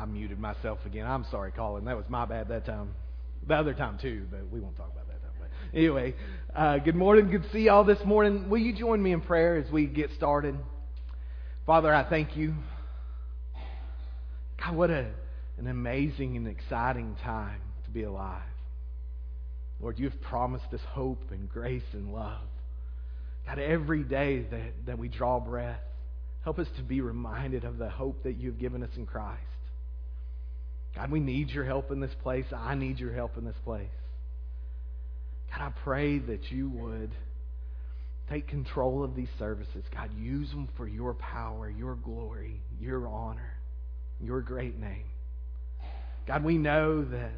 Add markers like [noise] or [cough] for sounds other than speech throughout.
I muted myself again. I'm sorry, Colin. That was my bad that time. The other time too, but we won't talk about that time. But anyway, uh, good morning. Good to see y'all this morning. Will you join me in prayer as we get started? Father, I thank you. God, what a, an amazing and exciting time to be alive. Lord, you've promised us hope and grace and love. God, every day that, that we draw breath, help us to be reminded of the hope that you've given us in Christ. God, we need your help in this place. I need your help in this place. God, I pray that you would take control of these services. God, use them for your power, your glory, your honor, your great name. God, we know that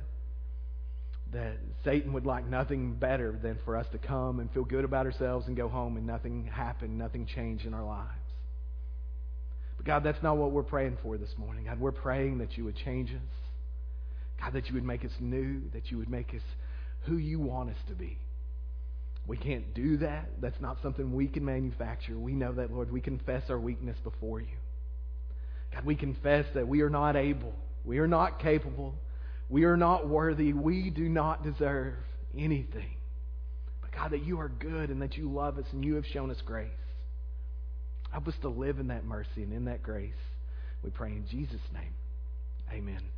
that Satan would like nothing better than for us to come and feel good about ourselves and go home and nothing happen, nothing change in our lives. But God, that's not what we're praying for this morning. God, we're praying that you would change us. God, that you would make us new, that you would make us who you want us to be. We can't do that. That's not something we can manufacture. We know that, Lord. We confess our weakness before you. God, we confess that we are not able, we are not capable, we are not worthy, we do not deserve anything. But God, that you are good and that you love us and you have shown us grace. Help us to live in that mercy and in that grace. We pray in Jesus' name. Amen.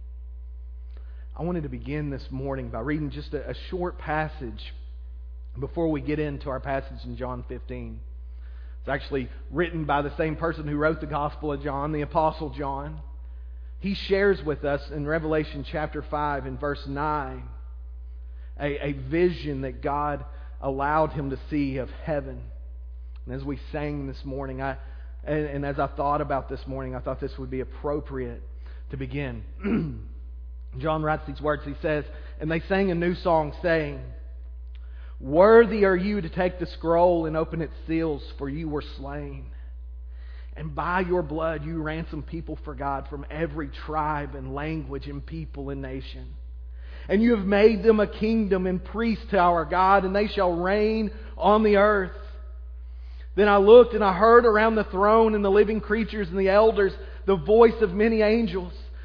I wanted to begin this morning by reading just a, a short passage before we get into our passage in John 15. It's actually written by the same person who wrote the Gospel of John, the Apostle John. He shares with us in Revelation chapter 5 and verse 9 a, a vision that God allowed him to see of heaven. And as we sang this morning, I, and, and as I thought about this morning, I thought this would be appropriate to begin. [clears throat] John writes these words. He says, And they sang a new song, saying, Worthy are you to take the scroll and open its seals, for you were slain. And by your blood you ransomed people for God from every tribe and language and people and nation. And you have made them a kingdom and priests to our God, and they shall reign on the earth. Then I looked and I heard around the throne and the living creatures and the elders the voice of many angels,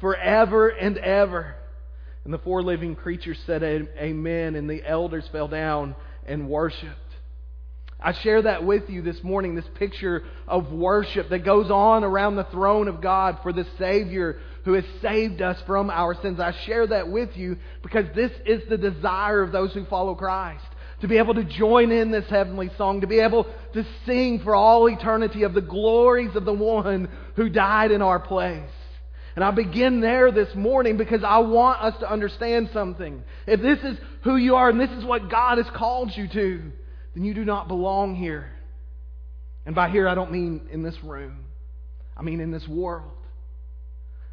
forever and ever. And the four living creatures said, Amen. And the elders fell down and worshiped. I share that with you this morning, this picture of worship that goes on around the throne of God for the Savior who has saved us from our sins. I share that with you because this is the desire of those who follow Christ. To be able to join in this heavenly song, to be able to sing for all eternity of the glories of the one who died in our place. And I begin there this morning because I want us to understand something. If this is who you are and this is what God has called you to, then you do not belong here. And by here, I don't mean in this room, I mean in this world.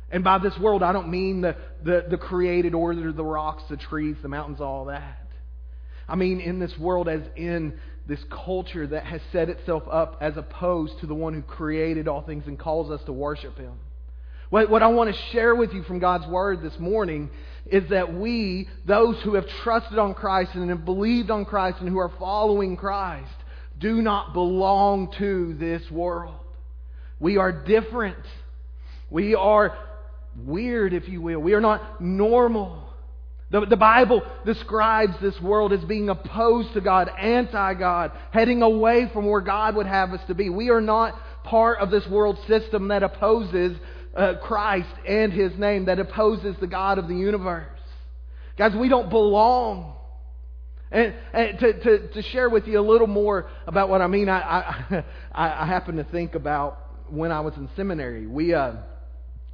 And by this world, I don't mean the, the, the created order, the rocks, the trees, the mountains, all that. I mean in this world as in this culture that has set itself up as opposed to the one who created all things and calls us to worship Him. What, what I want to share with you from God's Word this morning is that we, those who have trusted on Christ and have believed on Christ and who are following Christ, do not belong to this world. We are different. We are weird, if you will. We are not normal. The, the Bible describes this world as being opposed to God, anti God, heading away from where God would have us to be. We are not part of this world system that opposes uh, Christ and His name, that opposes the God of the universe. Guys, we don't belong. And, and to, to, to, share with you a little more about what I mean, I, [laughs] I, I happen to think about when I was in seminary. We, uh,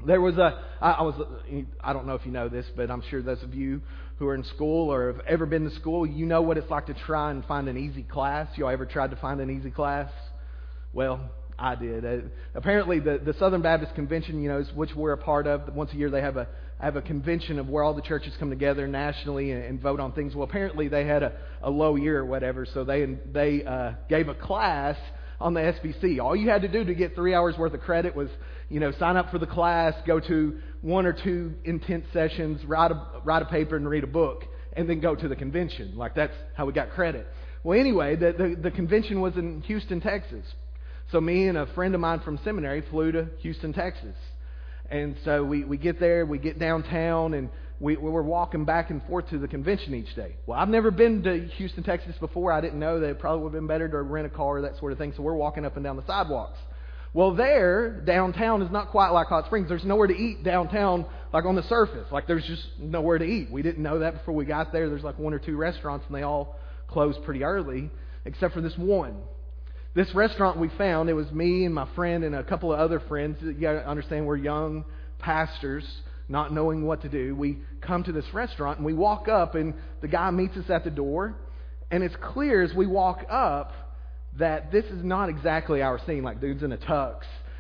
there was a, I, I was, I don't know if you know this, but I'm sure those of you who are in school or have ever been to school, you know what it's like to try and find an easy class. Y'all ever tried to find an easy class? Well, I did. Uh, apparently, the, the Southern Baptist Convention, you know, is, which we're a part of, once a year they have a have a convention of where all the churches come together nationally and, and vote on things. Well, apparently they had a, a low year or whatever, so they they uh, gave a class on the SBC. All you had to do to get three hours worth of credit was, you know, sign up for the class, go to one or two intense sessions, write a write a paper, and read a book, and then go to the convention. Like that's how we got credit. Well, anyway, the, the, the convention was in Houston, Texas. So me and a friend of mine from seminary flew to Houston, Texas. And so we, we get there, we get downtown, and we, we were walking back and forth to the convention each day. Well, I've never been to Houston, Texas before. I didn't know that it probably would have been better to rent a car or that sort of thing. So we're walking up and down the sidewalks. Well, there, downtown is not quite like Hot Springs. There's nowhere to eat downtown, like on the surface. Like there's just nowhere to eat. We didn't know that before we got there. There's like one or two restaurants, and they all closed pretty early, except for this one. This restaurant we found, it was me and my friend and a couple of other friends. You got to understand we're young pastors, not knowing what to do. We come to this restaurant and we walk up, and the guy meets us at the door. And it's clear as we walk up that this is not exactly our scene. Like dudes in a tux,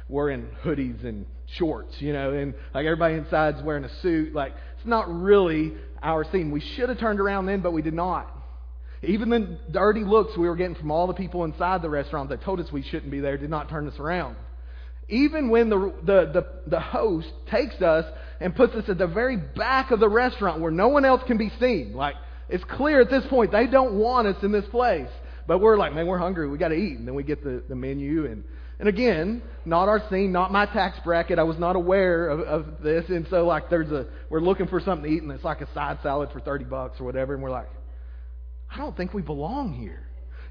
wearing hoodies and shorts, you know, and like everybody inside's wearing a suit. Like it's not really our scene. We should have turned around then, but we did not. Even the dirty looks we were getting from all the people inside the restaurant that told us we shouldn't be there did not turn us around. Even when the, the, the, the host takes us and puts us at the very back of the restaurant where no one else can be seen. Like, it's clear at this point they don't want us in this place. But we're like, man, we're hungry. We got to eat. And then we get the, the menu. And, and again, not our scene, not my tax bracket. I was not aware of, of this. And so, like, there's a, we're looking for something to eat, and it's like a side salad for 30 bucks or whatever. And we're like, I don't think we belong here.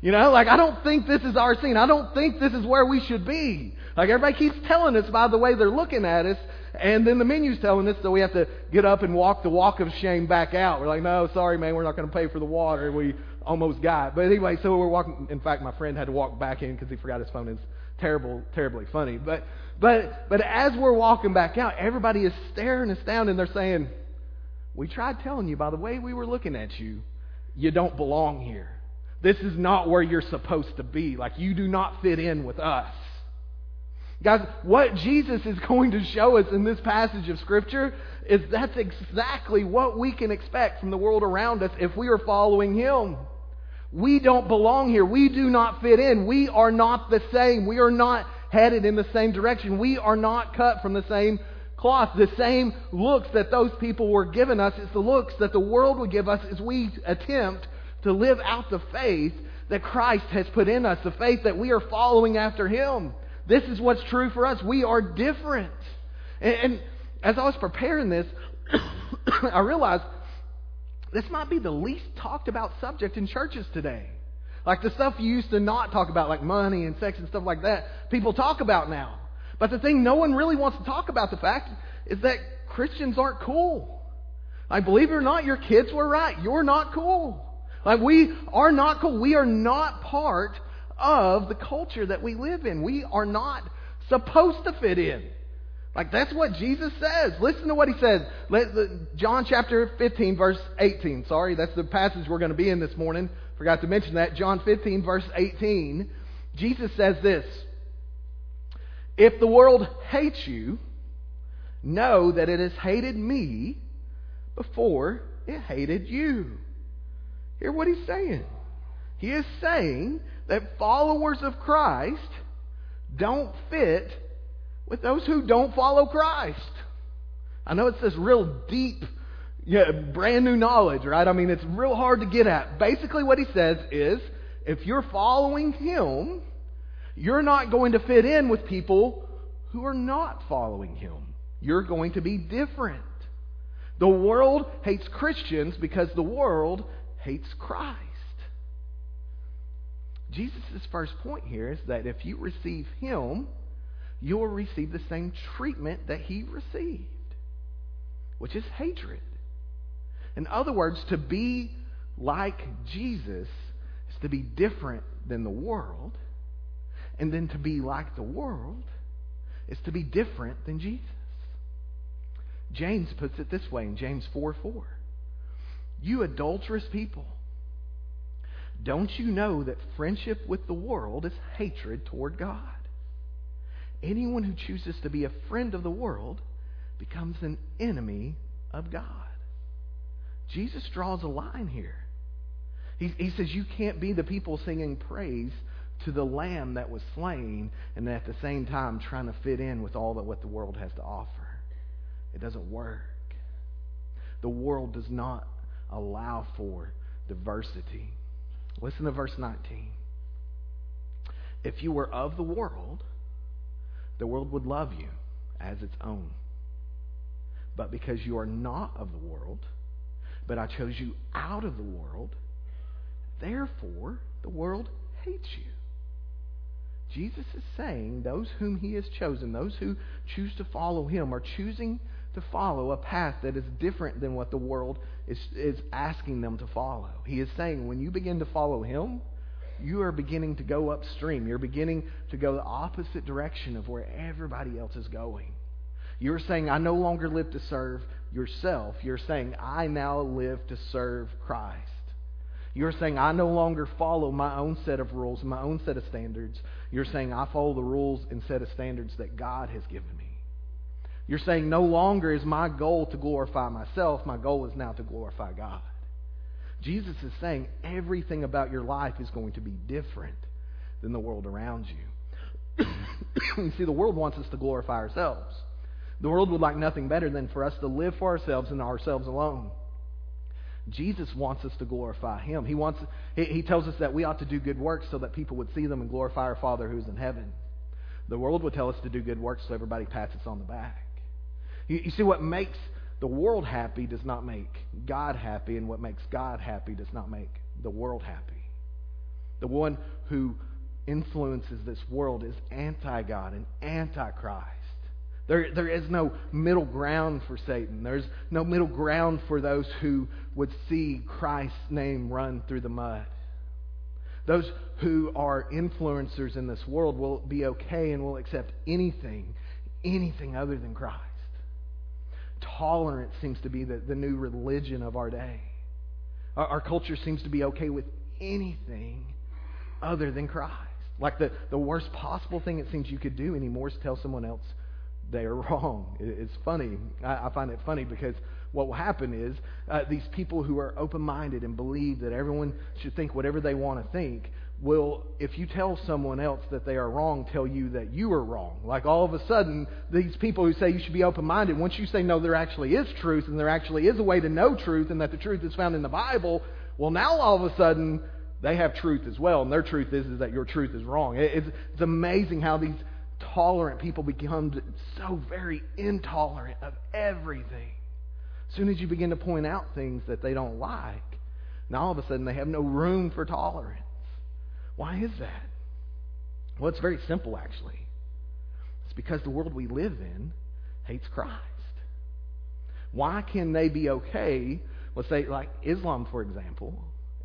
You know, like I don't think this is our scene. I don't think this is where we should be. Like everybody keeps telling us by the way they're looking at us, and then the menu's telling us that we have to get up and walk the walk of shame back out. We're like, no, sorry, man, we're not going to pay for the water. We almost got. But anyway, so we're walking. In fact, my friend had to walk back in because he forgot his phone. It's terrible, terribly funny. But but but as we're walking back out, everybody is staring us down, and they're saying, "We tried telling you by the way we were looking at you." You don't belong here. This is not where you're supposed to be. Like, you do not fit in with us. Guys, what Jesus is going to show us in this passage of Scripture is that's exactly what we can expect from the world around us if we are following Him. We don't belong here. We do not fit in. We are not the same. We are not headed in the same direction. We are not cut from the same cloth. The same looks that those people were giving us is the looks that the world would give us as we attempt to live out the faith that Christ has put in us, the faith that we are following after Him. This is what's true for us. We are different. And, and as I was preparing this, [coughs] I realized this might be the least talked about subject in churches today. Like the stuff you used to not talk about, like money and sex and stuff like that, people talk about now. But the thing no one really wants to talk about the fact is that Christians aren't cool. Like, believe it or not, your kids were right. You're not cool. Like, we are not cool. We are not part of the culture that we live in. We are not supposed to fit in. Like, that's what Jesus says. Listen to what he says. Let, John chapter 15, verse 18. Sorry, that's the passage we're going to be in this morning. Forgot to mention that. John 15, verse 18. Jesus says this. If the world hates you, know that it has hated me before it hated you. Hear what he's saying. He is saying that followers of Christ don't fit with those who don't follow Christ. I know it's this real deep, yeah, brand new knowledge, right? I mean, it's real hard to get at. Basically, what he says is if you're following him, you're not going to fit in with people who are not following him. You're going to be different. The world hates Christians because the world hates Christ. Jesus' first point here is that if you receive him, you will receive the same treatment that he received, which is hatred. In other words, to be like Jesus is to be different than the world and then to be like the world is to be different than Jesus. James puts it this way in James 4 4. You adulterous people, don't you know that friendship with the world is hatred toward God? anyone who chooses to be a friend of the world becomes an enemy of God. Jesus draws a line here. He, he says you can't be the people singing praise to the lamb that was slain and at the same time trying to fit in with all that what the world has to offer. It doesn't work. The world does not allow for diversity. Listen to verse 19. If you were of the world, the world would love you as its own. But because you are not of the world, but I chose you out of the world, therefore the world hates you. Jesus is saying those whom he has chosen, those who choose to follow him, are choosing to follow a path that is different than what the world is, is asking them to follow. He is saying when you begin to follow him, you are beginning to go upstream. You're beginning to go the opposite direction of where everybody else is going. You're saying, I no longer live to serve yourself. You're saying, I now live to serve Christ. You're saying, I no longer follow my own set of rules, my own set of standards. You're saying, I follow the rules and set of standards that God has given me. You're saying, no longer is my goal to glorify myself. My goal is now to glorify God. Jesus is saying everything about your life is going to be different than the world around you. you [coughs] see, the world wants us to glorify ourselves. The world would like nothing better than for us to live for ourselves and ourselves alone. Jesus wants us to glorify Him. He, wants, he, he tells us that we ought to do good works so that people would see them and glorify our Father who's in heaven. The world would tell us to do good works so everybody pats us on the back. You, you see, what makes the world happy does not make God happy, and what makes God happy does not make the world happy. The one who influences this world is anti God and anti Christ. There, there is no middle ground for Satan. There's no middle ground for those who would see Christ's name run through the mud. Those who are influencers in this world will be okay and will accept anything, anything other than Christ. Tolerance seems to be the, the new religion of our day. Our, our culture seems to be okay with anything other than Christ. Like the, the worst possible thing it seems you could do anymore is tell someone else they are [laughs] wrong. It's funny. I, find it funny because what will happen is uh, these people who are open minded and believe that everyone should think whatever they want to think will, if you tell someone else that they are wrong, tell you that you are wrong. Like all of a sudden, these people who say you should be open minded, once you say no, there actually is truth and there actually is a way to know truth and that the truth is found in the Bible, well, now all of a sudden they have truth as well, and their truth is, is that your truth is wrong. It's, it's amazing how these tolerant people become so very intolerant of everything. As soon as you begin to point out things that they don't like, now all of a sudden they have no room for tolerance. Why is that? Well, it's very simple, actually. It's because the world we live in hates Christ. Why can they be okay, let's say, like Islam, for example,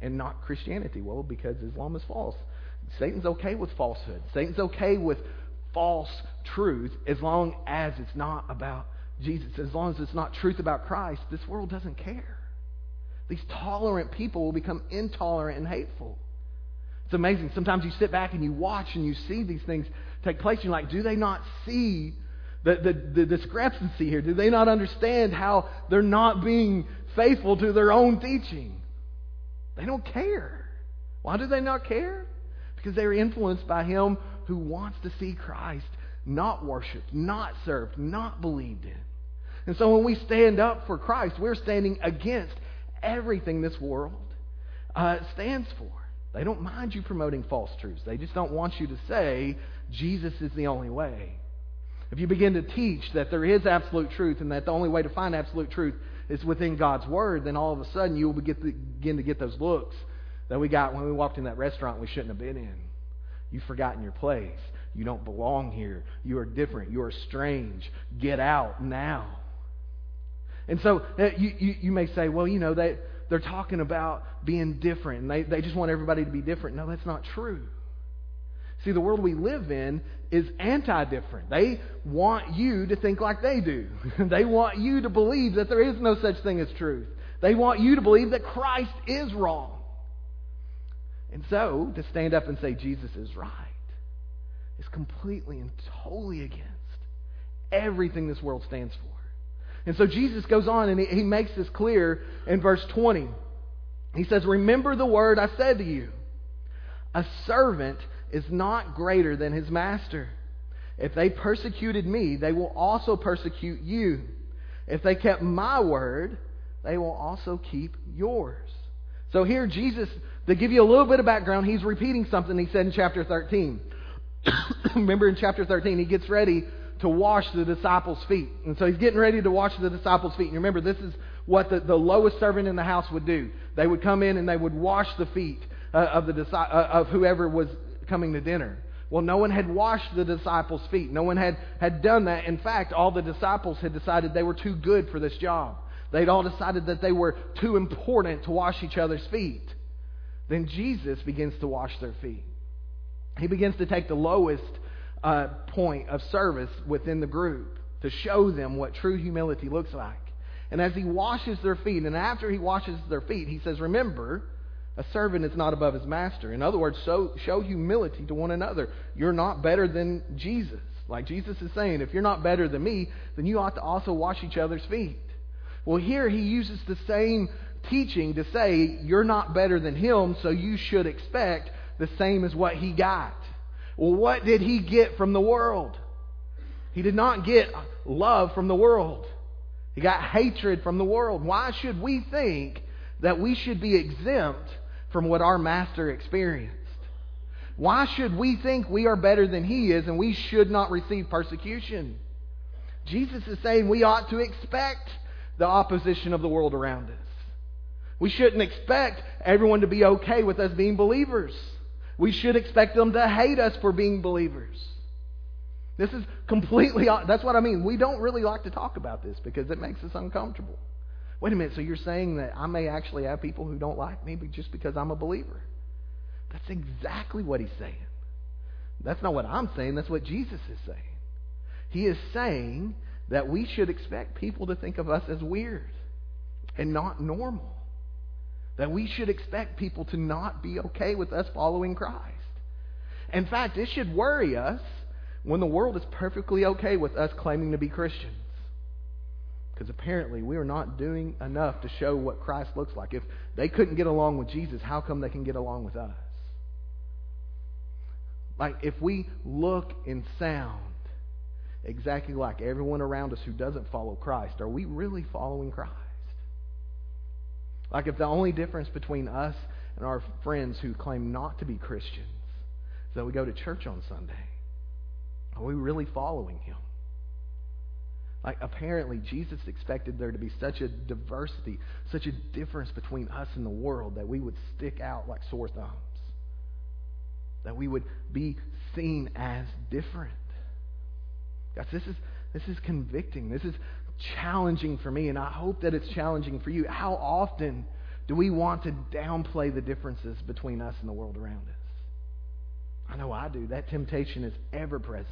and not Christianity? Well, because Islam is false. Satan's okay with falsehood. Satan's okay with false truth as long as it's not about Jesus. As long as it's not truth about Christ, this world doesn't care. These tolerant people will become intolerant and hateful. It's amazing. Sometimes you sit back and you watch and you see these things take place. And you're like, do they not see the, the, the discrepancy here? Do they not understand how they're not being faithful to their own teaching? They don't care. Why do they not care? Because they're influenced by him who wants to see Christ not worshiped, not served, not believed in. And so when we stand up for Christ, we're standing against everything this world uh, stands for. They don't mind you promoting false truths. They just don't want you to say Jesus is the only way. If you begin to teach that there is absolute truth and that the only way to find absolute truth is within God's Word, then all of a sudden you will begin to get those looks that we got when we walked in that restaurant we shouldn't have been in. You've forgotten your place. You don't belong here. You are different. You are strange. Get out now. And so uh, you, you, you may say, well, you know, they, they're talking about being different and they, they just want everybody to be different. No, that's not true. See, the world we live in is anti different. They want you to think like they do, [laughs] they want you to believe that there is no such thing as truth. They want you to believe that Christ is wrong. And so, to stand up and say Jesus is right is completely and totally against everything this world stands for. And so Jesus goes on and he, makes this clear in verse 20. He says, Remember the word I said to you. A servant is not greater than his master. If they persecuted me, they will also persecute you. If they kept my word, they will also keep yours. So here, Jesus, to give you a little bit of background, he's repeating something he said in chapter 13. [coughs] Remember in chapter 13, he gets ready to wash the disciples' feet. And so he's getting ready to wash the disciples' feet. And remember, this is what the, the lowest servant in the house would do. They would come in and they would wash the feet uh, of, the, uh, of whoever was coming to dinner. Well, no one had washed the disciples' feet. No one had, had done that. In fact, all the disciples had decided they were too good for this job. They'd all decided that they were too important to wash each other's feet. Then Jesus begins to wash their feet. He begins to take the lowest uh, point of service within the group to show them what true humility looks like. And as he washes their feet, and after he washes their feet, he says, Remember, a servant is not above his master. In other words, show, show humility to one another. You're not better than Jesus. Like Jesus is saying, if you're not better than me, then you ought to also wash each other's feet. Well, here he uses the same teaching to say, you're not better than him, so you should expect the same as what he got. Well, what did he get from the world? He did not get love from the world. He got hatred from the world. Why should we think that we should be exempt from what our master experienced? Why should we think we are better than he is and we should not receive persecution? Jesus is saying we ought to expect the opposition of the world around us. We shouldn't expect everyone to be okay with us being believers. We should expect them to hate us for being believers. This is completely, that's what I mean. We don't really like to talk about this because it makes us uncomfortable. Wait a minute, so you're saying that I may actually have people who don't like me just because I'm a believer? That's exactly what he's saying. That's not what I'm saying, that's what Jesus is saying. He is saying that we should expect people to think of us as weird and not normal. That we should expect people to not be okay with us following Christ. In fact, it should worry us when the world is perfectly okay with us claiming to be Christians. Because apparently we are not doing enough to show what Christ looks like. If they couldn't get along with Jesus, how come they can get along with us? Like, if we look and sound exactly like everyone around us who doesn't follow Christ, are we really following Christ? Like if the only difference between us and our friends who claim not to be Christians is that we go to church on Sunday, are we really following Him? Like apparently Jesus expected there to be such a diversity, such a difference between us and the world that we would stick out like sore thumbs. That we would be seen as different. Guys, this is this is convicting. This is challenging for me, and I hope that it's challenging for you. How often do we want to downplay the differences between us and the world around us? I know I do. That temptation is ever present.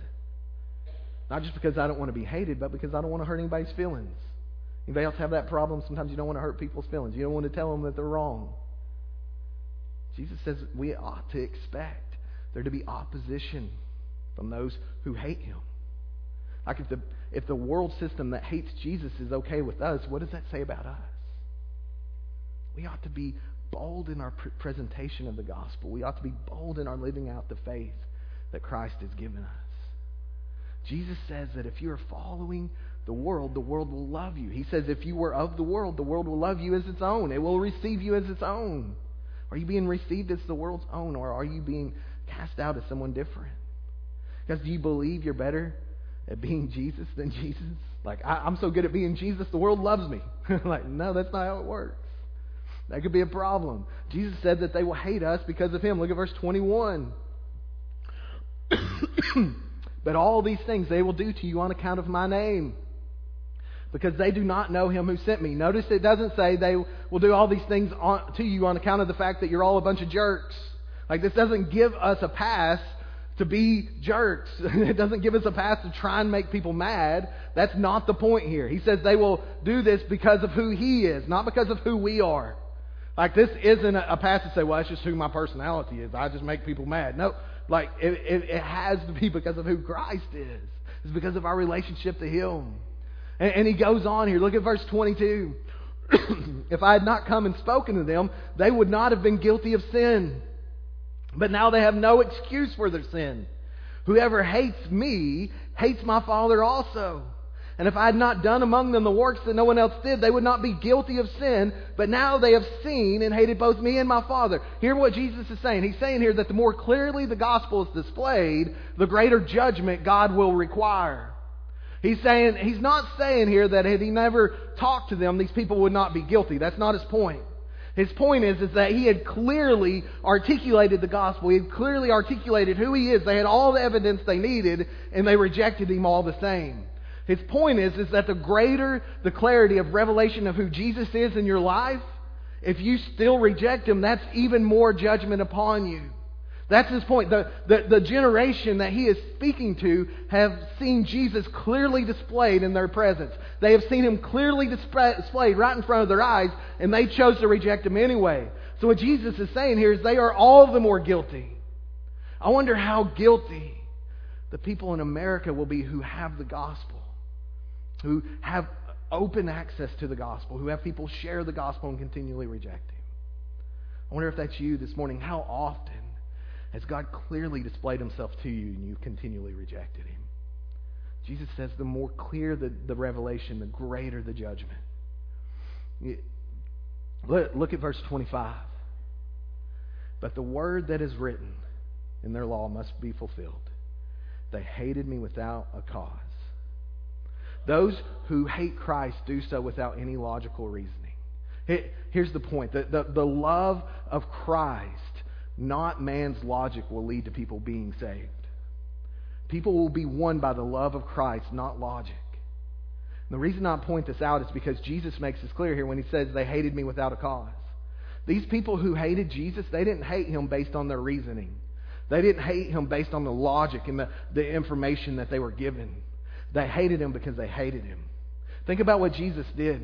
Not just because I don't want to be hated, but because I don't want to hurt anybody's feelings. Anybody else have that problem? Sometimes you don't want to hurt people's feelings. You don't want to tell them that they're wrong. Jesus says we ought to expect there to be opposition from those who hate him. Like if the if the world system that hates Jesus is okay with us, what does that say about us? We ought to be bold in our presentation of the gospel. We ought to be bold in our living out the faith that Christ has given us. Jesus says that if you are following the world, the world will love you. He says if you were of the world, the world will love you as its own. It will receive you as its own. Are you being received as the world's own, or are you being cast out as someone different? Because do you believe you're better at being Jesus than Jesus? Like, I, am so good at being Jesus, the world loves me. [laughs] like, no, that's not how it works. That could be a problem. Jesus said that they will hate us because of him. Look at verse 21. [coughs] but all these things they will do to you on account of my name. Because they do not know him who sent me. Notice it doesn't say they will do all these things on, to you on account of the fact that you're all a bunch of jerks. Like, this doesn't give us a pass to be jerks. [laughs] it doesn't give us a pass to try and make people mad. That's not the point here. He says they will do this because of who he is, not because of who we are. Like this isn't a, passage to say, well, that's just who my personality is. I just make people mad. No, like it, it, it has to be because of who Christ is. It's because of our relationship to Him. And, and he goes on here. Look at verse 22. [clears throat] if I had not come and spoken to them, they would not have been guilty of sin. But now they have no excuse for their sin. Whoever hates me hates my Father also. And if I had not done among them the works that no one else did, they would not be guilty of sin. But now they have seen and hated both me and my Father. Hear what Jesus is saying. He's saying here that the more clearly the gospel is displayed, the greater judgment God will require. He's saying, he's not saying here that had he never talked to them, these people would not be guilty. That's not his point. His point is, is that he had clearly articulated the gospel. He had clearly articulated who he is. They had all the evidence they needed, and they rejected him all the same. His point is, is that the greater the clarity of revelation of who Jesus is in your life, if you still reject him, that's even more judgment upon you. That's his point. The, the, the, generation that he is speaking to have seen Jesus clearly displayed in their presence. They have seen him clearly displayed right in front of their eyes, and they chose to reject him anyway. So what Jesus is saying here is they are all the more guilty. I wonder how guilty the people in America will be who have the gospel, who have open access to the gospel, who have people share the gospel and continually reject him. I wonder if that's you this morning. How often has God clearly displayed himself to you and you continually rejected him? Jesus says the more clear the, the revelation, the greater the judgment. Look, at verse 25. But the word that is written in their law must be fulfilled. They hated me without a cause. Those who hate Christ do so without any logical reasoning. Here's the point the, the, the love of Christ not man's logic will lead to people being saved. People will be won by the love of Christ, not logic. And the reason I point this out is because Jesus makes this clear here when he says they hated me without a cause. These people who hated Jesus, they didn't hate him based on their reasoning. They didn't hate him based on the logic and the, the information that they were given. They hated him because they hated him. Think about what Jesus did.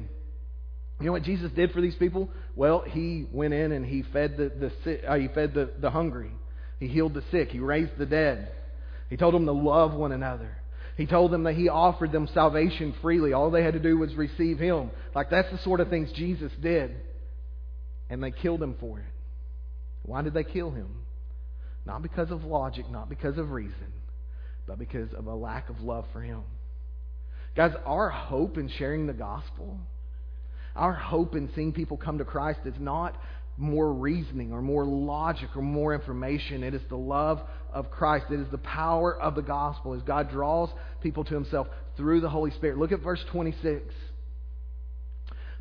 You know what Jesus did for these people? Well, he went in and he fed the, the uh, he fed the, the hungry. He healed the sick. He raised the dead. He told them to love one another. He told them that he offered them salvation freely. All they had to do was receive him. Like that's the sort of things Jesus did. And they killed him for it. Why did they kill him? Not because of logic, not because of reason, but because of a lack of love for him. Guys, our hope in sharing the gospel our hope in seeing people come to Christ is not more reasoning or more logic or more information. It is the love of Christ. It is the power of the gospel as God draws people to himself through the Holy Spirit. Look at verse 26.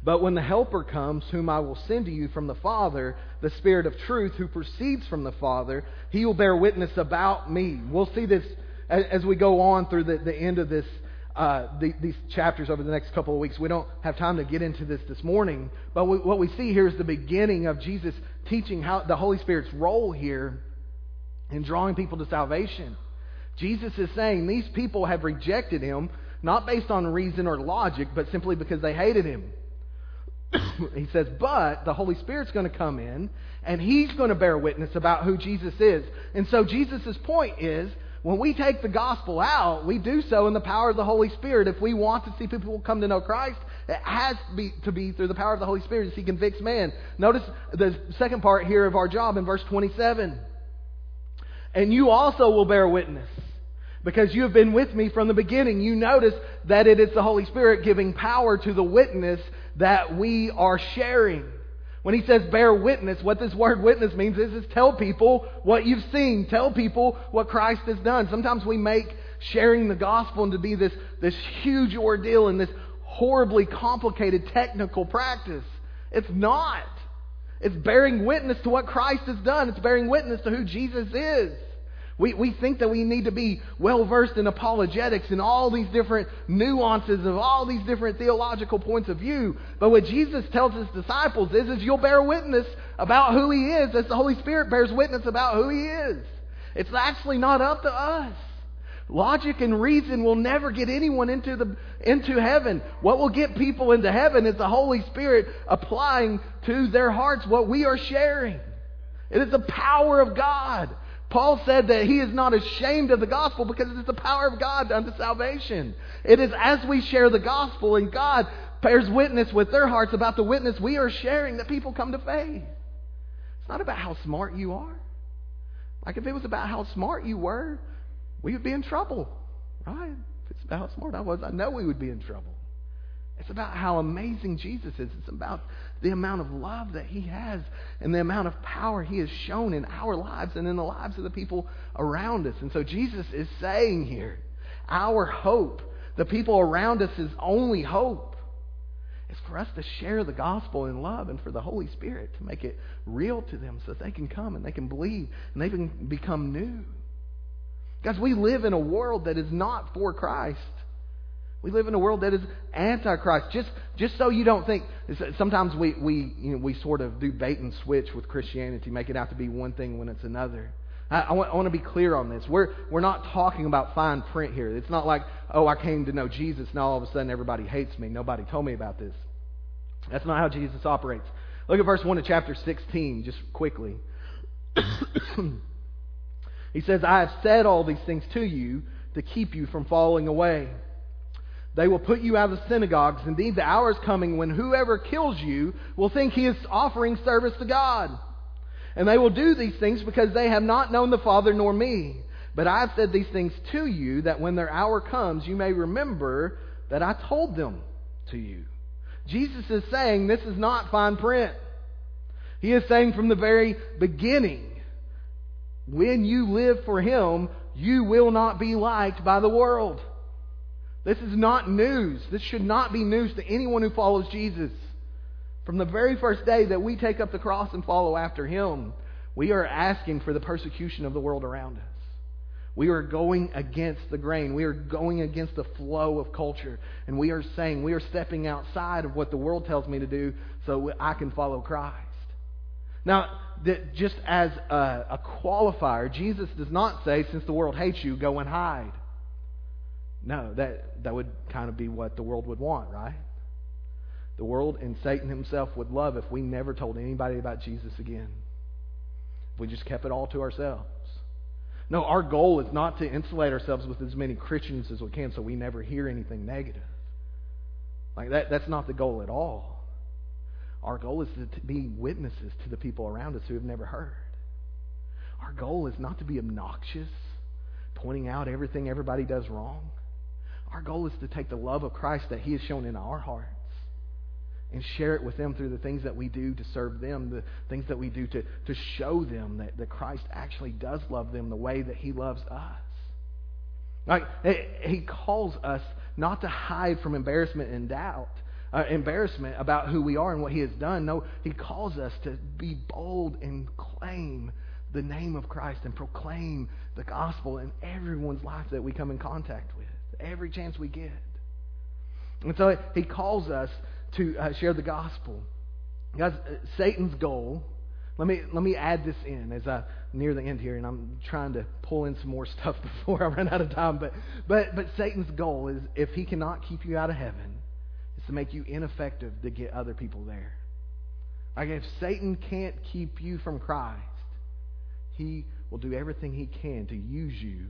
But when the Helper comes, whom I will send to you from the Father, the Spirit of truth, who proceeds from the Father, he will bear witness about me. We'll see this as we go on through the, the end of this uh, the, these chapters over the next couple of weeks. We don't have time to get into this this morning, but we, what we see here is the beginning of Jesus teaching how the Holy Spirit's role here in drawing people to salvation. Jesus is saying these people have rejected him not based on reason or logic, but simply because they hated him. [coughs] he says, but the Holy Spirit's going to come in and he's going to bear witness about who Jesus is. And so Jesus' point is when we take the gospel out, we do so in the power of the Holy Spirit. If we want to see people come to know Christ, it has to be, to be through the power of the Holy Spirit as He convicts man. Notice the second part here of our job in verse 27. And you also will bear witness because you have been with me from the beginning. You notice that it is the Holy Spirit giving power to the witness that we are sharing. When he says bear witness, what this word witness means is, is tell people what you've seen. Tell people what Christ has done. Sometimes we make sharing the gospel into be this, this huge ordeal and this horribly complicated technical practice. It's not. It's bearing witness to what Christ has done. It's bearing witness to who Jesus is. We, we think that we need to be well versed in apologetics and all these different nuances of all these different theological points of view. But what Jesus tells his disciples is, is you'll bear witness about who he is as the Holy Spirit bears witness about who he is. It's actually not up to us. Logic and reason will never get anyone into the into heaven. What will get people into heaven is the Holy Spirit applying to their hearts what we are sharing. It is the power of God. Paul said that he is not ashamed of the gospel because it is the power of God unto salvation. It is as we share the gospel and God bears witness with their hearts about the witness we are sharing that people come to faith. It's not about how smart you are. Like if it was about how smart you were, we would be in trouble, right? If it's about how smart I was, I know we would be in trouble. It's about how amazing Jesus is. It's about the amount of love that He has and the amount of power He has shown in our lives and in the lives of the people around us. And so Jesus is saying here, our hope, the people around us, is only hope. Is for us to share the gospel in love and for the Holy Spirit to make it real to them so that they can come and they can believe and they can become new. Guys, we live in a world that is not for Christ. We live in a world that is antichrist. Just, just so you don't think, uh, sometimes we, we, you know, we sort of do bait and switch with Christianity, make it out to be one thing when it's another. I, I, want, I want to be clear on this. We're, we're not talking about fine print here. It's not like, oh, I came to know Jesus, now all of a sudden everybody hates me. Nobody told me about this. That's not how Jesus operates. Look at verse 1 of chapter 16, just quickly. [coughs] he says, I have said all these things to you to keep you from falling away. They will put you out of the synagogues. Indeed, the hour is coming when whoever kills you will think he is offering service to God. And they will do these things because they have not known the Father nor me. But I have said these things to you that when their hour comes, you may remember that I told them to you. Jesus is saying this is not fine print. He is saying from the very beginning, when you live for Him, you will not be liked by the world. This is not news. This should not be news to anyone who follows Jesus. From the very first day that we take up the cross and follow after Him, we are asking for the persecution of the world around us. We are going against the grain. We are going against the flow of culture. And we are saying, we are stepping outside of what the world tells me to do so I can follow Christ. Now, just as a, a qualifier, Jesus does not say, since the world hates you, go and hide. No, that, that would kind of be what the world would want, right? The world and Satan himself would love if we never told anybody about Jesus again. If we just kept it all to ourselves. No, our goal is not to insulate ourselves with as many Christians as we can so we never hear anything negative. Like that, that's not the goal at all. Our goal is to, to be witnesses to the people around us who have never heard. Our goal is not to be obnoxious, pointing out everything everybody does wrong. Our goal is to take the love of Christ that He has shown in our hearts and share it with them through the things that we do to serve them, the things that we do to, to show them that, that Christ actually does love them the way that He loves us. Like, he calls us not to hide from embarrassment and doubt, uh, embarrassment about who we are and what He has done. No, He calls us to be bold and claim the name of Christ and proclaim the gospel in everyone's life that we come in contact with every chance we get. And so he calls us to uh, share the gospel. Guys, uh, Satan's goal, let me, let me add this in as I near the end here, and I'm trying to pull in some more stuff [laughs] before I run out of time. But, but, but Satan's goal is if he cannot keep you out of heaven, is to make you ineffective to get other people there. Like if Satan can't keep you from Christ, he will do everything he can to use you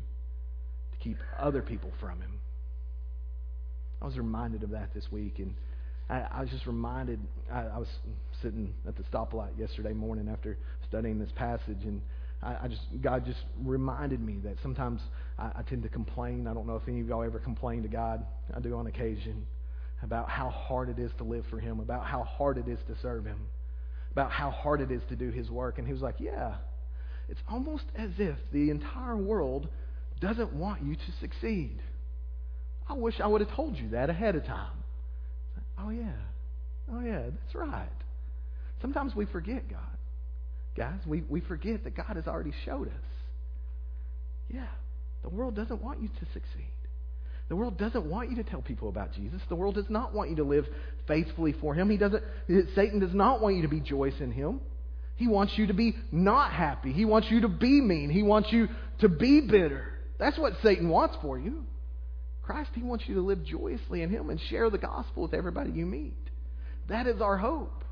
keep other people from him. I was reminded of that this week, and I, I was just reminded. I, I, was sitting at the stoplight yesterday morning after studying this passage, and I, I just God just reminded me that sometimes I, I tend to complain. I don't know if any of y'all ever complain to God. I do on occasion about how hard it is to live for Him, about how hard it is to serve Him, about how hard it is to do His work. And He was like, "Yeah, it's almost as if the entire world doesn't want you to succeed." I wish I would have told you that ahead of time. Oh, yeah. Oh, yeah, that's right. Sometimes we forget God. Guys, we, we forget that God has already showed us. Yeah, the world doesn't want you to succeed. The world doesn't want you to tell people about Jesus. The world does not want you to live faithfully for him. He doesn't Satan does not want you to be joyous in him. He wants you to be not happy. He wants you to be mean. He wants you to be bitter. That's what Satan wants for you. Christ, he wants you to live joyously in him and share the gospel with everybody you meet. That is our hope.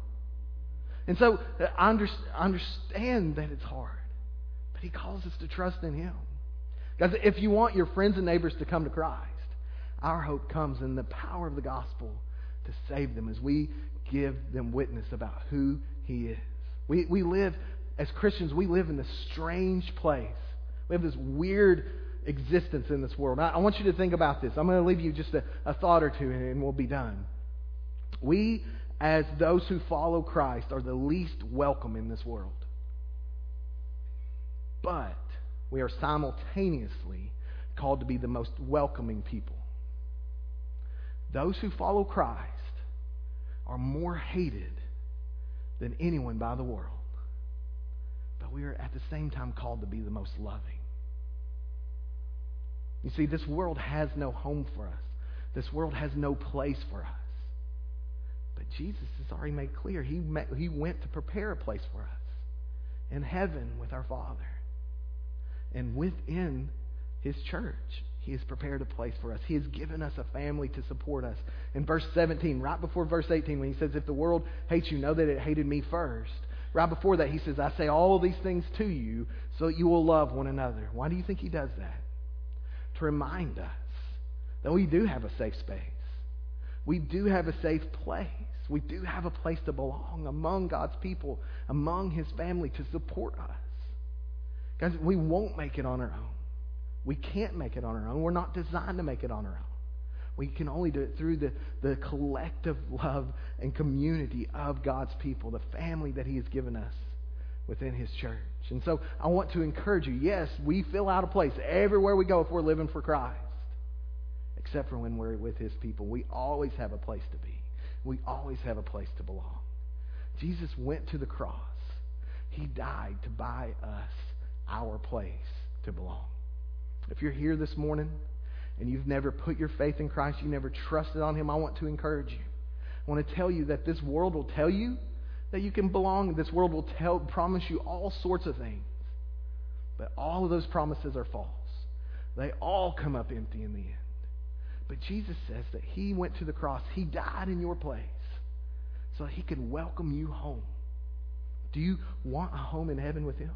And so uh, I understand that it's hard, but he calls us to trust in him. Guys, if you want your friends and neighbors to come to Christ, our hope comes in the power of the gospel to save them as we give them witness about who he is. We, we live, as Christians, we live in this strange place. We have this weird existence in this world. I, I want you to think about this. I'm going to leave you just a, a thought or two, and, and we'll be done. We, as those who follow Christ, are the least welcome in this world. But we are simultaneously called to be the most welcoming people. Those who follow Christ are more hated than anyone by the world. But we are at the same time called to be the most loving. You see, this world has no home for us. This world has no place for us. But Jesus has already made clear he, met, he went to prepare a place for us in heaven with our Father. And within his church, he has prepared a place for us. He has given us a family to support us. In verse 17, right before verse 18, when he says, If the world hates you, know that it hated me first. Right before that, he says, I say all these things to you so that you will love one another. Why do you think he does that? To remind us that we do have a safe space. We do have a safe place. We do have a place to belong among God's people, among his family to support us. Guys, we won't make it on our own. We can't make it on our own. We're not designed to make it on our own. We can only do it through the, the collective love and community of God's people, the family that He has given us within His church. And so I want to encourage you yes, we fill out a place everywhere we go if we're living for Christ, except for when we're with His people. We always have a place to be, we always have a place to belong. Jesus went to the cross, He died to buy us our place to belong. If you're here this morning and you've never put your faith in Christ, you never trusted on Him, I want to encourage you. I want to tell you that this world will tell you that you can belong. This world will tell, promise you all sorts of things. But all of those promises are false. They all come up empty in the end. But Jesus says that He went to the cross, He died in your place so that He could welcome you home. Do you want a home in heaven with Him?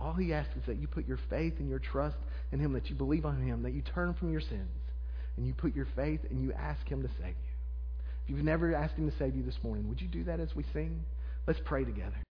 All he asks is that you put your faith and your trust in him, that you believe on him, that you turn from your sins, and you put your faith and you ask him to save you. You've never asked him to save you this morning, would you do that as we sing? Let's pray together.